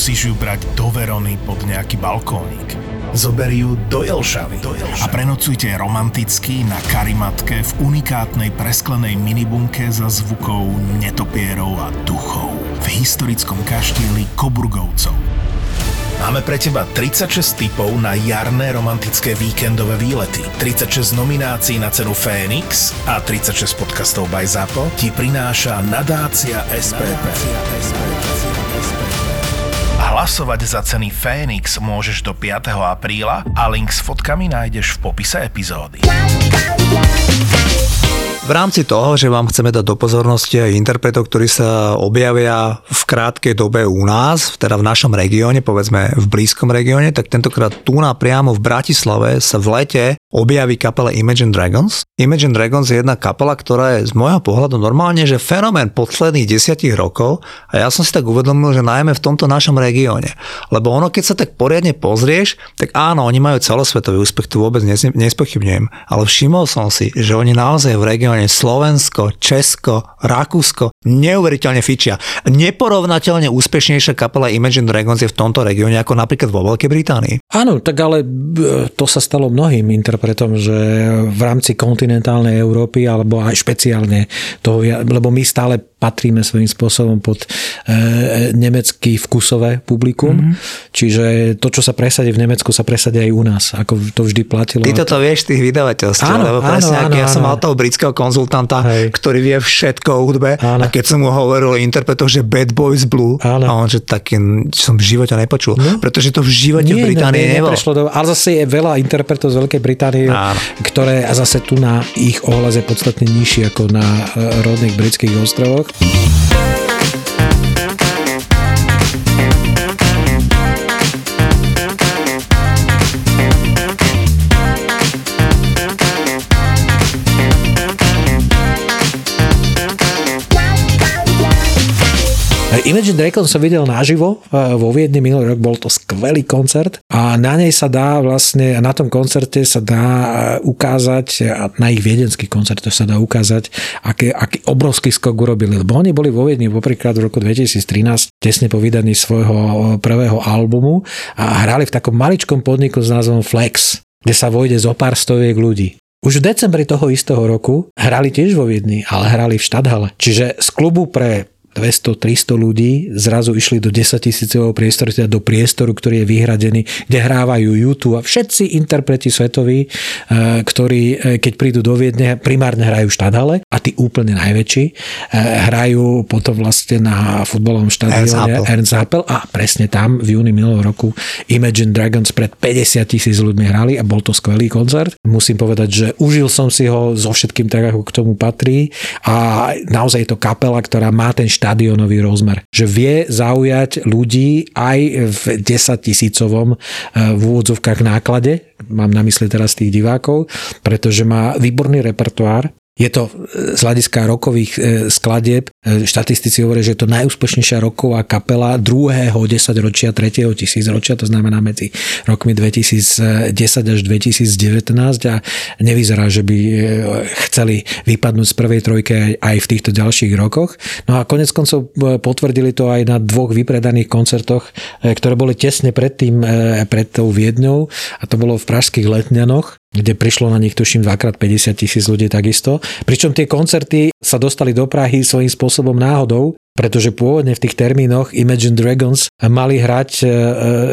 Nemusíš ju brať do Verony pod nejaký balkónik. Zober ju do Jelšavy. do Jelšavy. A prenocujte romanticky na karimatke v unikátnej presklenej minibunke za zvukov netopierov a duchov v historickom kaštieli Koburgovcov. Máme pre teba 36 typov na jarné romantické víkendové výlety, 36 nominácií na cenu Fénix a 36 podcastov by ZAPO ti prináša nadácia SPP. Hlasovať za ceny Fénix môžeš do 5. apríla a link s fotkami nájdeš v popise epizódy. V rámci toho, že vám chceme dať do pozornosti aj interpretov, ktorí sa objavia v krátkej dobe u nás, teda v našom regióne, povedzme v blízkom regióne, tak tentokrát tu na priamo v Bratislave sa v lete objaví kapela Imagine Dragons. Imagine Dragons je jedna kapela, ktorá je z môjho pohľadu normálne, že fenomén posledných desiatich rokov a ja som si tak uvedomil, že najmä v tomto našom regióne. Lebo ono, keď sa tak poriadne pozrieš, tak áno, oni majú celosvetový úspech, tu vôbec nespochybňujem, ale všimol som si, že oni naozaj v regióne Slovensko, Česko, Rakúsko neuveriteľne fičia. Neporovnateľne úspešnejšia kapela Imagine Dragons je v tomto regióne ako napríklad vo Veľkej Británii. Áno, tak ale to sa stalo mnohým interpretom preto, že v rámci kontinentálnej Európy alebo aj špeciálne toho, lebo my stále patríme svojím spôsobom pod e, nemecký vkusové publikum, mm-hmm. čiže to, čo sa presadí v Nemecku, sa presadí aj u nás, ako to vždy platilo. Ty toto vieš tých vydavateľstiev, áno, lebo presne, áno, áno, ja áno. som mal toho britského konzultanta, Hej. ktorý vie všetko o hudbe áno. a keď som mu hovoril o interpretoch, že Bad Boys Blue, áno. a on, že taký som v živote nepočul, no? pretože to v živote nie, v Británii nie, nebolo. Do, ale zase je veľa interpretov z Veľkej Británie, áno. ktoré zase tu na ich ohľad je podstatne nižší ako na e, rodných britských ostrovoch. Thank you. Imagine Dragons som videl naživo e, vo Viedni minulý rok, bol to skvelý koncert a na nej sa dá vlastne, na tom koncerte sa dá e, ukázať, na ich viedenských koncertoch sa dá ukázať, aký, aký obrovský skok urobili, lebo oni boli vo Viedni popríklad v roku 2013, tesne po vydaní svojho prvého albumu a hrali v takom maličkom podniku s názvom Flex, kde sa vojde zo pár stoviek ľudí. Už v decembri toho istého roku hrali tiež vo Viedni, ale hrali v Štadhale. Čiže z klubu pre 200-300 ľudí zrazu išli do 10 tisícového priestoru, teda do priestoru, ktorý je vyhradený, kde hrávajú YouTube a všetci interpreti svetoví, eh, ktorí eh, keď prídu do Viedne, primárne hrajú štadale a tí úplne najväčší eh, hrajú potom vlastne na futbalovom štadióne Ernst Happel a presne tam v júni minulého roku Imagine Dragons pred 50 tisíc ľuďmi hrali a bol to skvelý koncert. Musím povedať, že užil som si ho so všetkým tak, ako k tomu patrí a naozaj je to kapela, ktorá má ten štadionový rozmer. Že vie zaujať ľudí aj v 10 tisícovom eh, v úvodzovkách náklade, mám na mysli teraz tých divákov, pretože má výborný repertoár, je to e, z hľadiska rokových e, skladieb, e, štatistici hovoria, že je to najúspešnejšia roková kapela druhého desaťročia, tretieho tisícročia, to znamená medzi rokmi 2010 až 2019 a nevyzerá, že by chceli vypadnúť z prvej trojky aj v týchto ďalších rokoch. No a konec koncov potvrdili to aj na dvoch vypredaných koncertoch, ktoré boli tesne pred tým, pred tou Viedňou a to bolo v pražských Letňanoch kde prišlo na nich tuším 2x50 tisíc ľudí takisto. Pričom tie koncerty sa dostali do Prahy svojím spôsobom náhodou, pretože pôvodne v tých termínoch Imagine Dragons mali hrať e, e,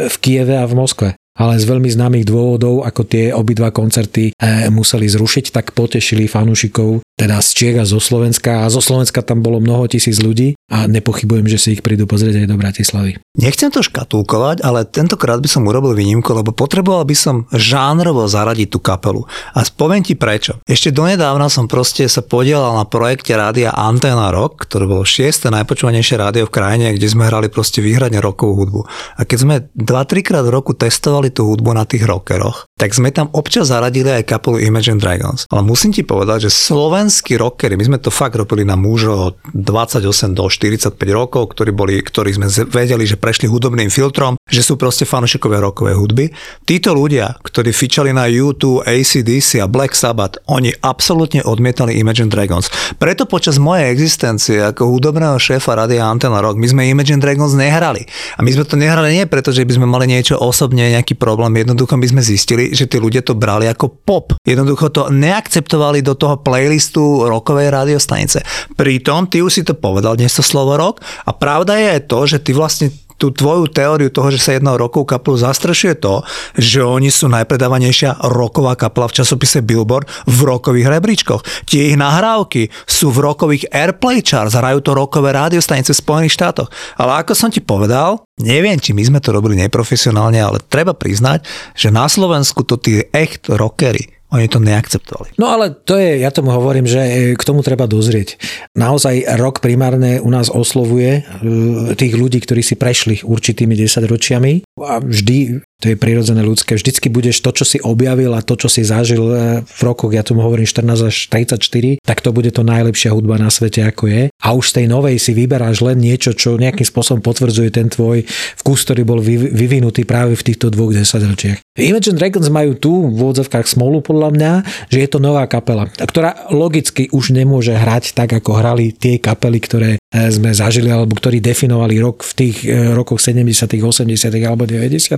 v Kieve a v Moskve ale z veľmi známych dôvodov, ako tie obidva koncerty e, museli zrušiť, tak potešili fanúšikov teda z Čiech a zo Slovenska a zo Slovenska tam bolo mnoho tisíc ľudí a nepochybujem, že si ich prídu pozrieť aj do Bratislavy. Nechcem to škatulkovať, ale tentokrát by som urobil výnimku, lebo potreboval by som žánrovo zaradiť tú kapelu. A poviem ti prečo. Ešte donedávna som proste sa podielal na projekte rádia Antena Rock, ktoré bolo šieste najpočúvanejšie rádio v krajine, kde sme hrali proste výhradne rokovú hudbu. A keď sme 2-3 krát v roku testovali tú hudbu na tých rockeroch, tak sme tam občas zaradili aj kapelu Imagine Dragons. Ale musím ti povedať, že slovenskí rockery, my sme to fakt robili na mužov 28 do 45 rokov, ktorí, boli, ktorí sme vedeli, že prešli hudobným filtrom, že sú proste fanúšikovia rokovej hudby. Títo ľudia, ktorí fičali na YouTube, ACDC a Black Sabbath, oni absolútne odmietali Imagine Dragons. Preto počas mojej existencie ako hudobného šéfa Radia Antena Rock, my sme Imagine Dragons nehrali. A my sme to nehrali nie preto, že by sme mali niečo osobne, nejaký problém. Jednoducho my sme zistili, že tí ľudia to brali ako pop. Jednoducho to neakceptovali do toho playlistu rokovej radiostanice. Pritom, ty už si to povedal dnes to slovo rok a pravda je to, že ty vlastne tú tvoju teóriu toho, že sa jednou rokovú kapelu zastrešuje to, že oni sú najpredávanejšia roková kapela v časopise Billboard v rokových rebríčkoch. Tie ich nahrávky sú v rokových Airplay charts, hrajú to rokové rádiostanice v Spojených štátoch. Ale ako som ti povedal, neviem, či my sme to robili neprofesionálne, ale treba priznať, že na Slovensku to tí echt rockery oni to neakceptovali. No ale to je, ja tomu hovorím, že k tomu treba dozrieť. Naozaj rok primárne u nás oslovuje e, tých ľudí, ktorí si prešli určitými desaťročiami a vždy to je prirodzené ľudské. Vždycky budeš to, čo si objavil a to, čo si zažil e, v rokoch, ja tomu hovorím 14 až 34, tak to bude to najlepšia hudba na svete, ako je. A už z tej novej si vyberáš len niečo, čo nejakým spôsobom potvrdzuje ten tvoj vkus, ktorý bol vyvinutý práve v týchto dvoch desaťročiach. Imagine Dragons majú tu v úvodzovkách smolu podľa mňa, že je to nová kapela, ktorá logicky už nemôže hrať tak, ako hrali tie kapely, ktoré sme zažili, alebo ktorí definovali rok v tých e, rokoch 70., 80. alebo 90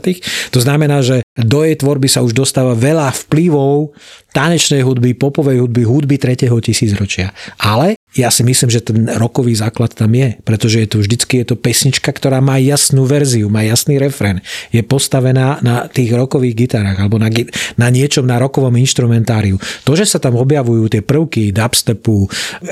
to znamená, že do jej tvorby sa už dostáva veľa vplyvov tanečnej hudby, popovej hudby, hudby 3. tisícročia. Ale ja si myslím, že ten rokový základ tam je, pretože je to vždycky je to pesnička, ktorá má jasnú verziu, má jasný refrén. Je postavená na tých rokových gitarách alebo na, na niečom na rokovom instrumentáriu. To, že sa tam objavujú tie prvky dubstepu,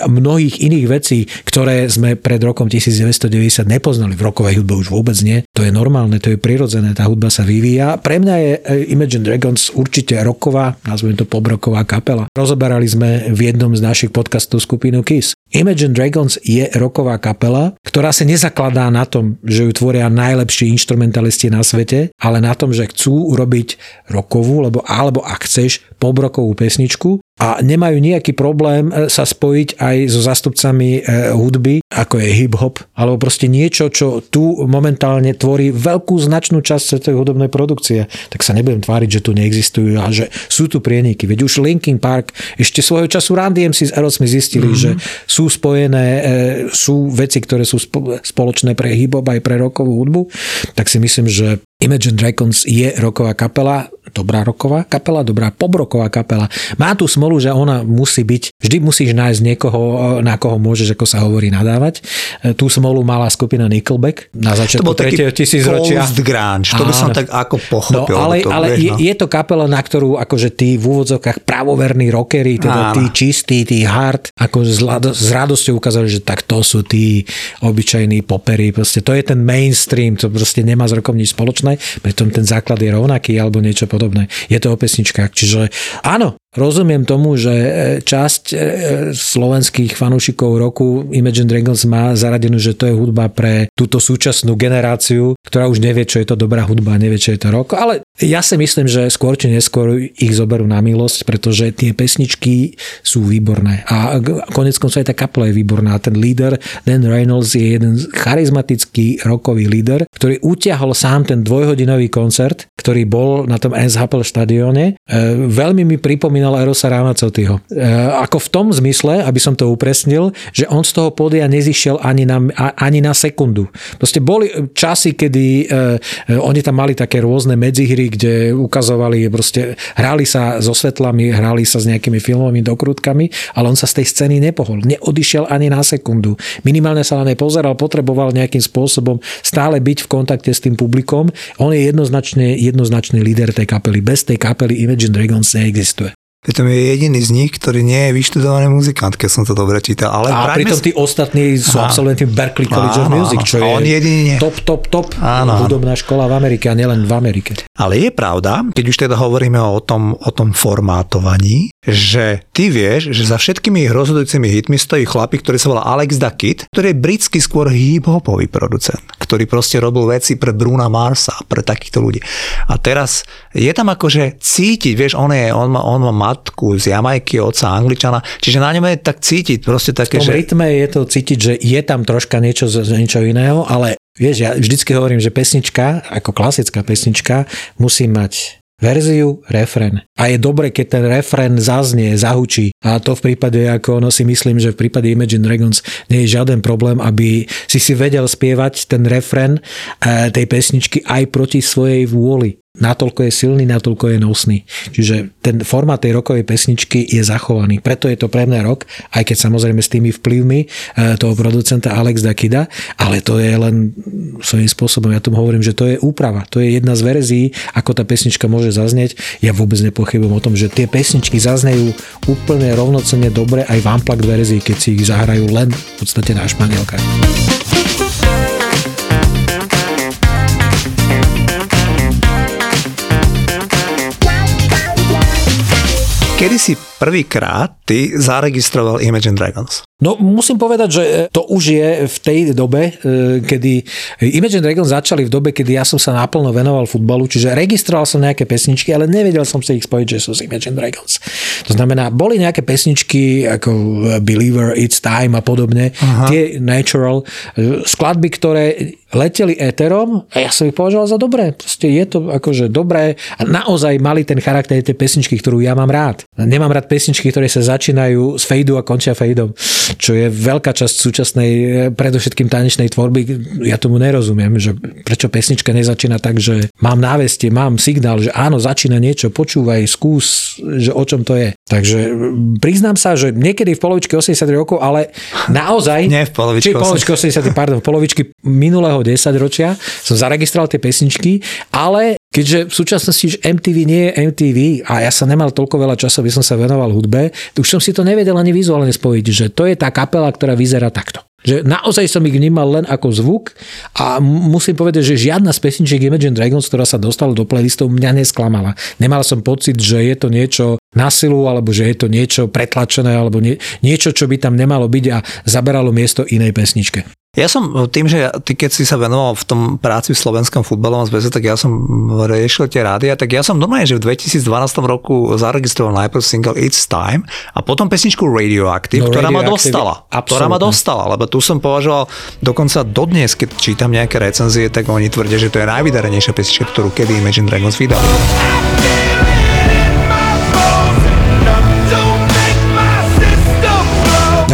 mnohých iných vecí, ktoré sme pred rokom 1990 nepoznali v rokovej hudbe už vôbec nie, to je normálne, to je prirodzené, tá hudba sa vyvíja. Pre mňa je eh, Imagine Dragons určite roková, nazvem to pobroková kapela. Rozoberali sme v jednom z našich podcastov skupinu Kiss Imagine Dragons je roková kapela, ktorá sa nezakladá na tom, že ju tvoria najlepší instrumentalisti na svete, ale na tom, že chcú urobiť rokovú, lebo alebo ak chceš, pobrokovú pesničku a nemajú nejaký problém e, sa spojiť aj so zastupcami e, hudby, ako je hip-hop, alebo proste niečo, čo tu momentálne tvorí veľkú značnú časť tej hudobnej produkcie. Tak sa nebudem tváriť, že tu neexistujú a že sú tu prieniky. Veď už Linkin Park ešte svojho času Run DMC s Aerosmith zistili, mm-hmm. že sú spojené, e, sú veci, ktoré sú spoločné pre hip-hop aj pre rokovú hudbu. Tak si myslím, že Imagine Dragons je roková kapela, dobrá roková kapela, dobrá pobroková kapela. Má tú smolu, že ona musí byť, vždy musíš nájsť niekoho, na koho môžeš, ako sa hovorí, nadávať. Tú smolu mala skupina Nickelback na začiatku 3. tisícročia. grunge, to by som tak ako pochopil. No, ale, to, ale vieš, no. je, je to kapela, na ktorú akože tí v úvodzokách pravoverní rockery, teda tí čistí, tí hard, ako s, s radosťou ukázali, že tak to sú tí obyčajní popery. Proste to je ten mainstream, to proste nemá s rokom nič spoločné spoločné, pritom ten základ je rovnaký alebo niečo podobné. Je to o pesničkách. Čiže áno, Rozumiem tomu, že e, časť e, slovenských fanúšikov roku Imagine Dragons má zaradenú, že to je hudba pre túto súčasnú generáciu, ktorá už nevie, čo je to dobrá hudba, nevie, čo je to rok. Ale ja si myslím, že skôr či neskôr ich zoberú na milosť, pretože tie pesničky sú výborné. A konec koncov aj tá kapela je výborná. Ten líder, Dan Reynolds, je jeden charizmatický rokový líder, ktorý utiahol sám ten dvojhodinový koncert, ktorý bol na tom SHP štadióne. E, veľmi mi pripomínal spomínal Erosa Ramacotyho. E, ako v tom zmysle, aby som to upresnil, že on z toho pódia nezišiel ani na, ani na sekundu. Proste boli časy, kedy e, e, oni tam mali také rôzne medzihry, kde ukazovali, proste hrali sa so svetlami, hrali sa s nejakými filmovými dokrutkami, ale on sa z tej scény nepohol. Neodišiel ani na sekundu. Minimálne sa na nej pozeral, potreboval nejakým spôsobom stále byť v kontakte s tým publikom. On je jednoznačne, jednoznačný líder tej kapely. Bez tej kapely Imagine Dragons neexistuje. Pritom je jediný z nich, ktorý nie je vyštudovaný muzikant, keď som to dobre čítal. Ale a pritom tí ostatní sú absolventi Berkeley College áno, of Music, čo je on jediný nie. top, top, top áno. hudobná škola v Amerike a nielen v Amerike. Ale je pravda, keď už teda hovoríme o tom, o tom formátovaní, že ty vieš, že za všetkými ich rozhodujúcimi hitmi stojí chlapík, ktorý sa volá Alex da Kid, ktorý je britský skôr hip-hopový producent, ktorý proste robil veci pre Bruna Marsa, pre takýchto ľudí. A teraz je tam akože cítiť, vieš, on, je, on, má, on má matku z Jamajky, oca Angličana, čiže na ňom je tak cítiť proste také, v tom že... rytme je to cítiť, že je tam troška niečo z niečo iného, ale vieš, ja vždycky hovorím, že pesnička, ako klasická pesnička, musí mať verziu, refren. A je dobre, keď ten refren zaznie, zahučí. A to v prípade, ako ono si myslím, že v prípade Imagine Dragons nie je žiaden problém, aby si si vedel spievať ten refren eh, tej pesničky aj proti svojej vôli natoľko je silný, natoľko je nosný. Čiže ten formát tej rokovej pesničky je zachovaný. Preto je to pre mňa rok, aj keď samozrejme s tými vplyvmi e, toho producenta Alex Dakida, ale to je len svojím spôsobom, ja tomu hovorím, že to je úprava. To je jedna z verzií, ako tá pesnička môže zaznieť. Ja vôbec nepochybujem o tom, že tie pesničky zaznejú úplne rovnocenne dobre aj v Unplugged verzii, keď si ich zahrajú len v podstate na španielkách. Kedy si prvýkrát ty zaregistroval Imagine Dragons? No musím povedať, že to už je v tej dobe, e, kedy Imagine Dragons začali v dobe, kedy ja som sa naplno venoval futbalu, čiže registroval som nejaké pesničky, ale nevedel som si ich spojiť, že sú z Imagine Dragons. To znamená, boli nejaké pesničky ako Believer, It's Time a podobne, Aha. tie Natural, e, skladby, ktoré leteli éterom a ja som ich považoval za dobré. Proste je to akože dobré a naozaj mali ten charakter tej pesničky, ktorú ja mám rád. Nemám rád pesničky, ktoré sa začínajú s fejdu a končia fejdom čo je veľká časť súčasnej, eh, predovšetkým tanečnej tvorby. Ja tomu nerozumiem, že prečo pesnička nezačína tak, že mám návestie, mám signál, že áno, začína niečo, počúvaj, skús, že o čom to je. Takže mm, priznám sa, že niekedy v polovičke 80 rokov, ale naozaj... Nie v polovičke, či polovičke 80, pardon, v polovičke minulého 10 ročia som zaregistroval tie pesničky, ale Keďže v súčasnosti už MTV nie je MTV a ja sa nemal toľko veľa času, aby som sa venoval hudbe, už som si to nevedel ani vizuálne spojiť, že to je tá kapela, ktorá vyzerá takto. Že naozaj som ich vnímal len ako zvuk a musím povedať, že žiadna z pesničiek Imagine Dragons, ktorá sa dostala do playlistov, mňa nesklamala. Nemal som pocit, že je to niečo na silu, alebo že je to niečo pretlačené, alebo nie, niečo, čo by tam nemalo byť a zaberalo miesto inej pesničke. Ja som tým, že ty keď si sa venoval v tom práci v slovenskom futbalovom zväze, tak ja som riešil tie rádia, tak ja som normálne, že v 2012 roku zaregistroval najprv single It's Time a potom pesničku Radioactive, no, ktorá ma dostala. Absolutne. Ktorá ma dostala, lebo tu som považoval dokonca dodnes, keď čítam nejaké recenzie, tak oni tvrdia, že to je najvydarenejšia pesnička, ktorú kedy Imagine Dragons vydali.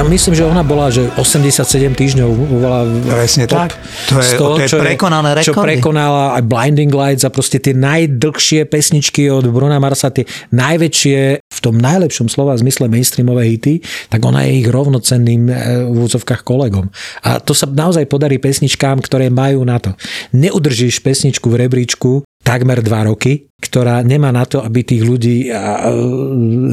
Ja myslím, že ona bola, že 87 týždňov bola Presne top tak. To je, 100, to je čo prekonané rekordy. Čo prekonala aj Blinding Lights a proste tie najdlhšie pesničky od Bruna Marsa, tie najväčšie v tom najlepšom slova zmysle mainstreamové hity, tak ona je ich rovnocenným e, v úvodzovkách kolegom. A to sa naozaj podarí pesničkám, ktoré majú na to. Neudržíš pesničku v rebríčku takmer dva roky, ktorá nemá na to, aby tých ľudí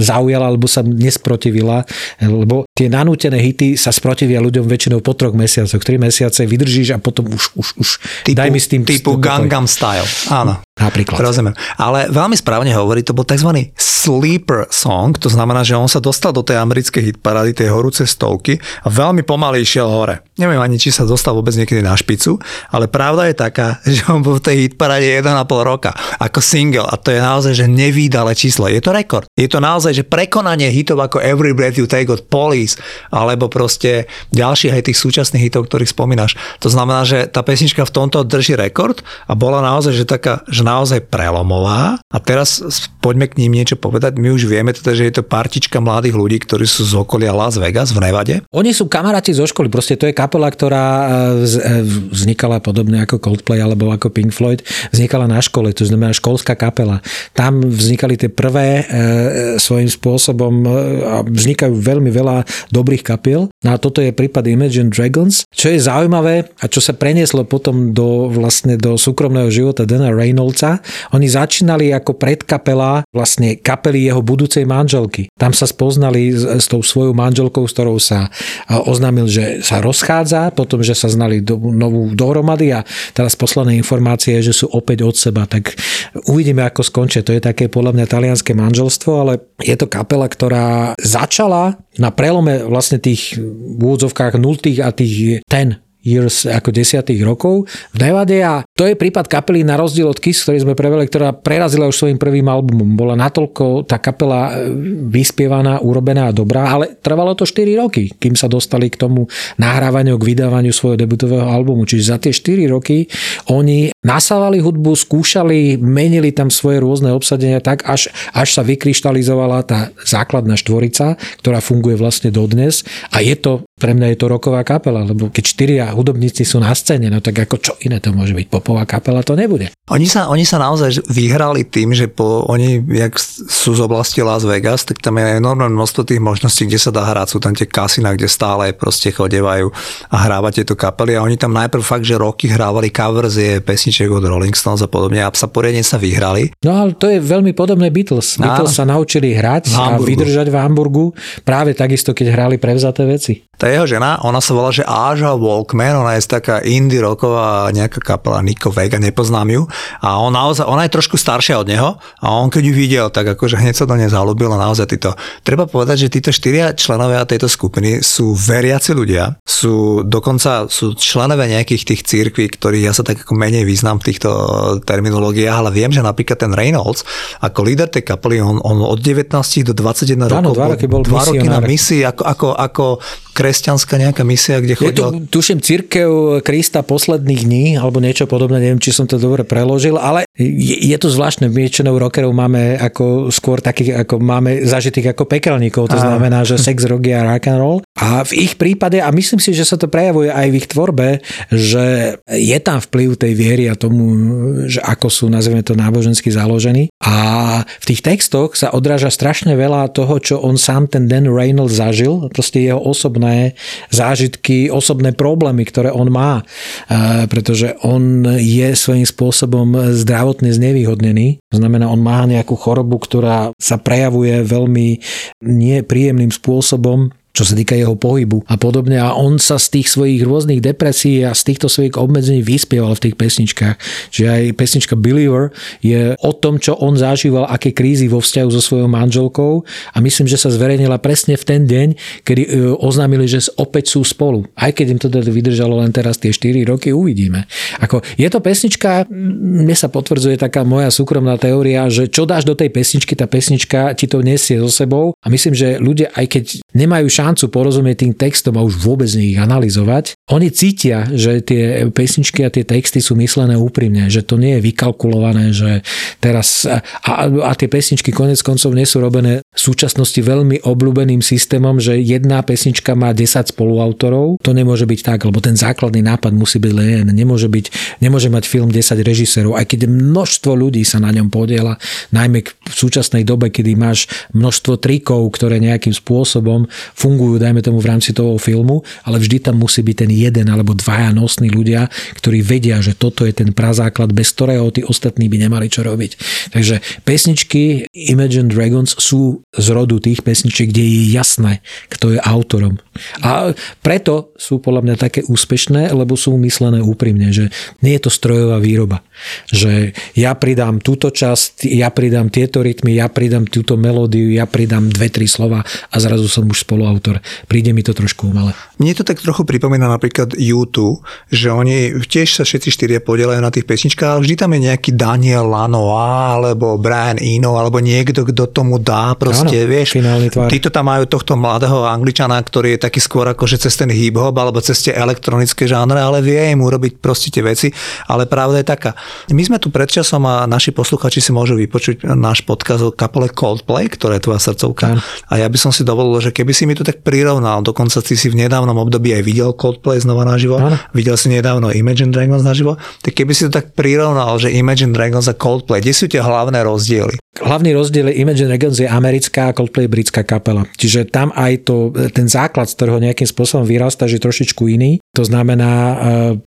zaujala alebo sa nesprotivila, lebo tie nanútené hity sa sprotivia ľuďom väčšinou po troch mesiacoch. Tri mesiace vydržíš a potom už, už, už typu, daj mi s tým... Typu Gangnam Style. Áno. Napríklad. Rozumiem. Ale veľmi správne hovorí, to bol tzv. sleeper song, to znamená, že on sa dostal do tej americkej hitparády, tej horúcej stovky a veľmi pomaly išiel hore. Neviem ani, či sa dostal vôbec niekedy na špicu, ale pravda je taká, že on bol v tej hitparáde 1,5 roka ako single a to je naozaj, že nevýdale číslo. Je to rekord. Je to naozaj, že prekonanie hitov ako Every Breath You Take od Police alebo proste ďalších aj tých súčasných hitov, ktorých spomínaš. To znamená, že tá pesnička v tomto drží rekord a bola naozaj, že taká, že naozaj prelomová. A teraz poďme k ním niečo povedať. My už vieme teda, že je to partička mladých ľudí, ktorí sú z okolia Las Vegas v Nevade. Oni sú kamaráti zo školy, proste to je kapela, ktorá e, e, vznikala podobne ako Coldplay alebo ako Pink Floyd, vznikala na škole, to znamená školská kapela. Tam vznikali tie prvé e, svojím spôsobom a vznikajú veľmi veľa dobrých kapiel. No a toto je prípad Imagine Dragons. Čo je zaujímavé a čo sa prenieslo potom do vlastne do súkromného života Dana Reynolds Štvorca. Oni začínali ako predkapela vlastne kapely jeho budúcej manželky. Tam sa spoznali s, s tou svojou manželkou, s ktorou sa oznámil, že sa rozchádza, potom, že sa znali do, novú dohromady a teraz posledné informácie že sú opäť od seba. Tak uvidíme, ako skončia. To je také podľa mňa talianské manželstvo, ale je to kapela, ktorá začala na prelome vlastne tých v úvodzovkách 0 a tých ten Years ako desiatých rokov v Nevade a to je prípad kapely na rozdiel od Kiss, ktorý sme preveli, ktorá prerazila už svojim prvým albumom. Bola natoľko tá kapela e, vyspievaná, urobená a dobrá, ale trvalo to 4 roky, kým sa dostali k tomu nahrávaniu, k vydávaniu svojho debutového albumu. Čiže za tie 4 roky oni nasávali hudbu, skúšali, menili tam svoje rôzne obsadenia tak, až, až sa vykryštalizovala tá základná štvorica, ktorá funguje vlastne dodnes a je to, pre mňa je to roková kapela, lebo keď štyria hudobníci sú na scéne, no tak ako čo iné to môže byť? Popová kapela to nebude. Oni sa, oni sa naozaj vyhrali tým, že po, oni, jak sú z oblasti Las Vegas, tak tam je enormné množstvo tých možností, kde sa dá hrať. Sú tam tie kasina, kde stále proste chodevajú a hrávať tieto kapely a oni tam najprv fakt, že roky hrávali covers je pesni pesničiek od Rolling Stones a podobne a sa poriadne sa vyhrali. No ale to je veľmi podobné Beatles. Áno. Beatles sa naučili hrať a vydržať v Hamburgu práve takisto, keď hrali prevzaté veci. Tá jeho žena, ona sa volá, že Aja Walkman, ona je taká indie rocková nejaká kapela Nico Vega, nepoznám ju. A on naozaj, ona je trošku staršia od neho a on keď ju videl, tak akože hneď sa do nej zalúbil a naozaj títo. Treba povedať, že títo štyria členovia tejto skupiny sú veriaci ľudia, sú dokonca sú členovia nejakých tých církví, ktorých ja sa tak ako menej význam v týchto terminológiách, ale viem, že napríklad ten Reynolds ako líder tej kapely, on, on od 19 do 21 rokov, dva roky bol dva roky na misii ako, ako, ako kresťanská nejaká misia, kde chodil... Je tu, tuším, církev Krista posledných dní, alebo niečo podobné, neviem, či som to dobre preložil, ale je, je to zvláštne, väčšinou rockerov máme ako skôr takých, ako máme zažitých ako pekelníkov, to a. znamená, že sex, rock a rock and roll. A v ich prípade, a myslím si, že sa to prejavuje aj v ich tvorbe, že je tam vplyv tej viery a tomu, že ako sú, nazveme to, nábožensky založení. A v tých textoch sa odráža strašne veľa toho, čo on sám ten Dan Reynolds zažil, proste jeho osobné zážitky, osobné problémy, ktoré on má, pretože on je svojím spôsobom zdravotne znevýhodnený. To znamená, on má nejakú chorobu, ktorá sa prejavuje veľmi nepríjemným spôsobom čo sa týka jeho pohybu a podobne. A on sa z tých svojich rôznych depresí a z týchto svojich obmedzení vyspieval v tých pesničkách. Čiže aj pesnička Believer je o tom, čo on zažíval, aké krízy vo vzťahu so svojou manželkou a myslím, že sa zverejnila presne v ten deň, kedy e, oznámili, že opäť sú spolu. Aj keď im to teda vydržalo len teraz tie 4 roky, uvidíme. Ako, je to pesnička, mne sa potvrdzuje taká moja súkromná teória, že čo dáš do tej pesničky, tá pesnička ti to nesie so sebou a myslím, že ľudia, aj keď nemajú šancu porozumieť tým textom a už vôbec ich analyzovať, oni cítia, že tie pesničky a tie texty sú myslené úprimne, že to nie je vykalkulované, že teraz a, a tie pesničky konec koncov nie sú robené v súčasnosti veľmi obľúbeným systémom, že jedna pesnička má 10 spoluautorov. To nemôže byť tak, lebo ten základný nápad musí byť len Nemôže, byť, nemôže mať film 10 režisérov, aj keď množstvo ľudí sa na ňom podiela, najmä v súčasnej dobe, kedy máš množstvo trikov, ktoré nejakým spôsobom fungujú, dajme tomu v rámci toho filmu, ale vždy tam musí byť ten jeden alebo dvaja nosní ľudia, ktorí vedia, že toto je ten prazáklad, bez ktorého tí ostatní by nemali čo robiť. Takže pesničky Imagine Dragons sú z rodu tých pesničiek, kde je jasné, kto je autorom. A preto sú podľa mňa také úspešné, lebo sú myslené úprimne, že nie je to strojová výroba. Že ja pridám túto časť, ja pridám tieto rytmy, ja pridám túto melódiu, ja pridám dve, tri slova a zrazu som už spoluautor. Príde mi to trošku umelé. Mne to tak trochu pripomína napríklad YouTube, že oni tiež sa všetci štyria podielajú na tých pesničkách, ale vždy tam je nejaký Daniel Lanois alebo Brian Eno alebo niekto, kto tomu dá proste, Áno, vieš. Títo tam majú tohto mladého angličana, ktorý je taký skôr ako že cez ten hip-hop alebo cez tie elektronické žánre, ale vie im urobiť proste tie veci. Ale pravda je taká. My sme tu predčasom a naši posluchači si môžu vypočuť náš podkaz o kapele Coldplay, ktorá je tvoja srdcovka. A ja by som si dovolil, že keby si mi to tak prirovnal, dokonca si si v nedávnom období aj videl Coldplay znova naživo, ano. videl si nedávno Imagine Dragons naživo, tak keby si to tak prirovnal, že Imagine Dragons a Coldplay, kde sú tie hlavné rozdiely? Hlavný rozdiel je Imagine Dragons je americká a Coldplay je britská kapela. Čiže tam aj to, ten základ, z ktorého nejakým spôsobom vyrastá, je trošičku iný. To znamená,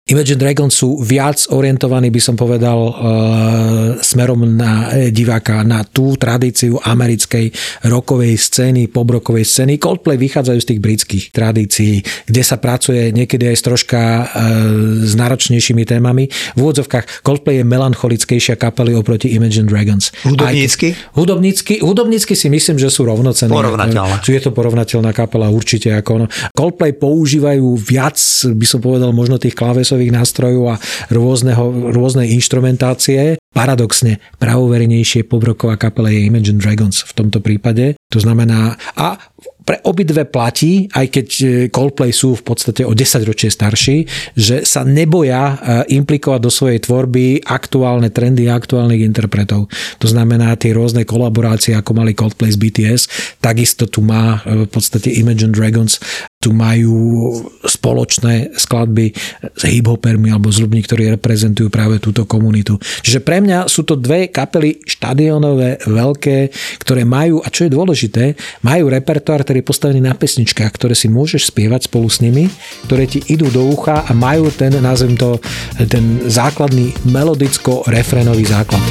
Imagine Dragons sú viac orientovaní, by som povedal, uh, smerom na diváka, na tú tradíciu americkej rokovej scény, pobrokovej scény. Coldplay vychádzajú z tých britských tradícií, kde sa pracuje niekedy aj s troška uh, s náročnejšími témami. V úvodzovkách Coldplay je melancholickejšia kapely oproti Imagine Dragons. Hudobnícky, hudobnícky si myslím, že sú rovnocenné. Porovnateľné. Je to porovnateľná kapela určite ako ono. Coldplay používajú viac, by som povedal, možno tých klávesov hlasových nástrojov a rôzneho, rôznej inštrumentácie. Paradoxne, pravovernejšie pobroková kapela je Imagine Dragons v tomto prípade. To znamená, a pre obidve platí, aj keď e, Coldplay sú v podstate o 10 ročie starší, že sa neboja e, implikovať do svojej tvorby aktuálne trendy aktuálnych interpretov. To znamená tie rôzne kolaborácie, ako mali Coldplay z BTS, takisto tu má e, v podstate Imagine Dragons tu majú spoločné skladby s hiphopermi alebo s ľuďmi, ktorí reprezentujú práve túto komunitu. Čiže pre mňa sú to dve kapely štadionové, veľké, ktoré majú, a čo je dôležité, majú repertoár, ktorý je postavený na pesničkách, ktoré si môžeš spievať spolu s nimi, ktoré ti idú do ucha a majú ten, nazvem to, ten základný melodicko-refrénový základ.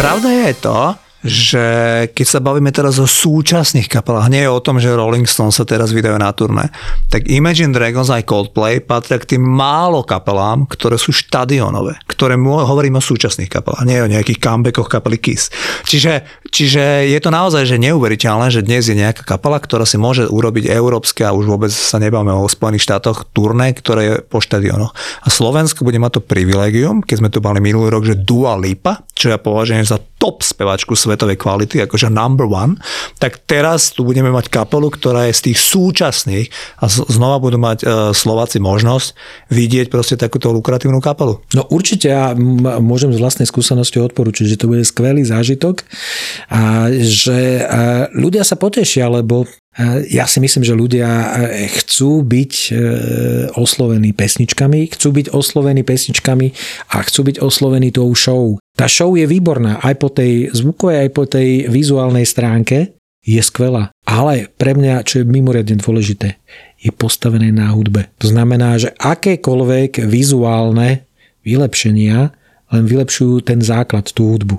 Pravda je to, že keď sa bavíme teraz o súčasných kapelách, nie je o tom, že Rolling Stones sa teraz vydajú na turné, tak Imagine Dragons aj Coldplay patria k tým málo kapelám, ktoré sú štadionové, ktoré hovorím o súčasných kapelách, nie o nejakých comebackoch kapely Kiss. Čiže, čiže je to naozaj že neuveriteľné, že dnes je nejaká kapela, ktorá si môže urobiť európske a už vôbec sa nebavíme o Spojených štátoch turné, ktoré je po štadionoch. A Slovensko bude mať to privilegium, keď sme tu mali minulý rok, že Dua Lipa, čo ja považujem za top spevačku svetovej kvality, akože number one, tak teraz tu budeme mať kapelu, ktorá je z tých súčasných a znova budú mať uh, Slováci možnosť vidieť proste takúto lukratívnu kapelu. No určite ja môžem z vlastnej skúsenosti odporučiť, že to bude skvelý zážitok a že ľudia sa potešia, lebo ja si myslím, že ľudia chcú byť oslovení pesničkami, chcú byť oslovení pesničkami a chcú byť oslovení tou show. Tá show je výborná aj po tej zvukovej, aj po tej vizuálnej stránke je skvelá. Ale pre mňa, čo je mimoriadne dôležité, je postavené na hudbe. To znamená, že akékoľvek vizuálne vylepšenia len vylepšujú ten základ, tú hudbu.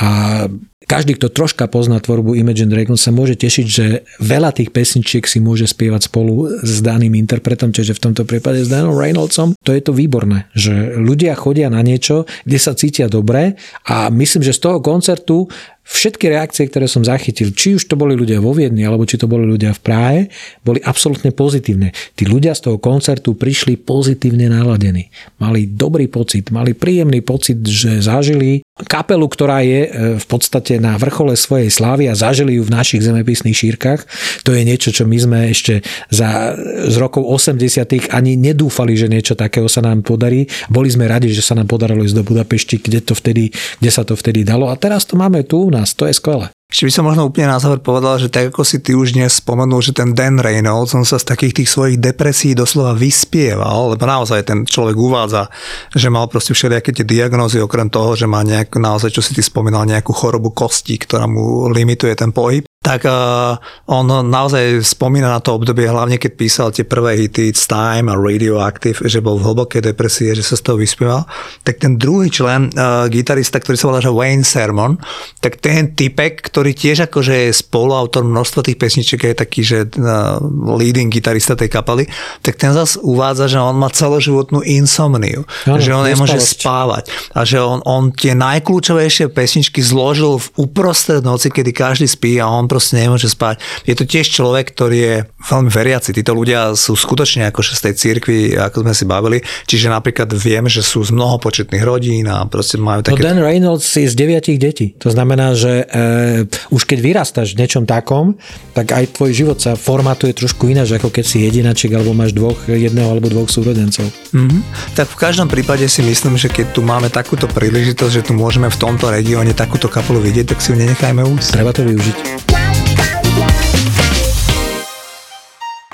A každý, kto troška pozná tvorbu Imagine Dragons, sa môže tešiť, že veľa tých pesničiek si môže spievať spolu s daným interpretom, čiže v tomto prípade s Danom Reynoldsom. To je to výborné, že ľudia chodia na niečo, kde sa cítia dobre a myslím, že z toho koncertu všetky reakcie, ktoré som zachytil, či už to boli ľudia vo Viedni, alebo či to boli ľudia v Prahe, boli absolútne pozitívne. Tí ľudia z toho koncertu prišli pozitívne naladení. Mali dobrý pocit, mali príjemný pocit, že zažili kapelu, ktorá je e, v podstate na vrchole svojej slávy a zažili ju v našich zemepisných šírkach. To je niečo, čo my sme ešte za, z rokov 80 ani nedúfali, že niečo takého sa nám podarí. Boli sme radi, že sa nám podarilo ísť do Budapešti, kde, to vtedy, kde sa to vtedy dalo. A teraz to máme tu u nás. To je skvelé. Ešte by som možno úplne na záver povedal, že tak ako si ty už dnes spomenul, že ten Dan Reynolds, on sa z takých tých svojich depresí doslova vyspieval, lebo naozaj ten človek uvádza, že mal proste všelijaké tie diagnózy, okrem toho, že má nejak, naozaj, čo si ty spomínal, nejakú chorobu kostí, ktorá mu limituje ten pohyb tak uh, on naozaj spomína na to obdobie, hlavne keď písal tie prvé hity It's Time a Radioactive, že bol v hlbokej depresie, že sa z toho vyspieval. Tak ten druhý člen, uh, gitarista, ktorý sa volá že Wayne Sermon, tak ten typek, ktorý tiež akože je spoluautor množstva tých pesničiek, je taký, že uh, leading gitarista tej kapely, tak ten zase uvádza, že on má celoživotnú insomniu, ano, že on nemôže spávať a že on, on tie najkľúčovejšie pesničky zložil v uprostred noci, kedy každý spí a on proste nemôže spať. Je to tiež človek, ktorý je veľmi veriaci. Títo ľudia sú skutočne akože z tej cirkvi, ako sme si bavili. Čiže napríklad viem, že sú z mnohopočetných rodín a proste majú také... No Dan Reynolds je z deviatich detí. To znamená, že e, už keď vyrastáš v niečom takom, tak aj tvoj život sa formatuje trošku ináč, ako keď si jedinaček alebo máš dvoch, jedného alebo dvoch súrodencov. Mm-hmm. Tak v každom prípade si myslím, že keď tu máme takúto príležitosť, že tu môžeme v tomto regióne takúto kapelu vidieť, tak si ju nenechajme úsť. Treba to využiť.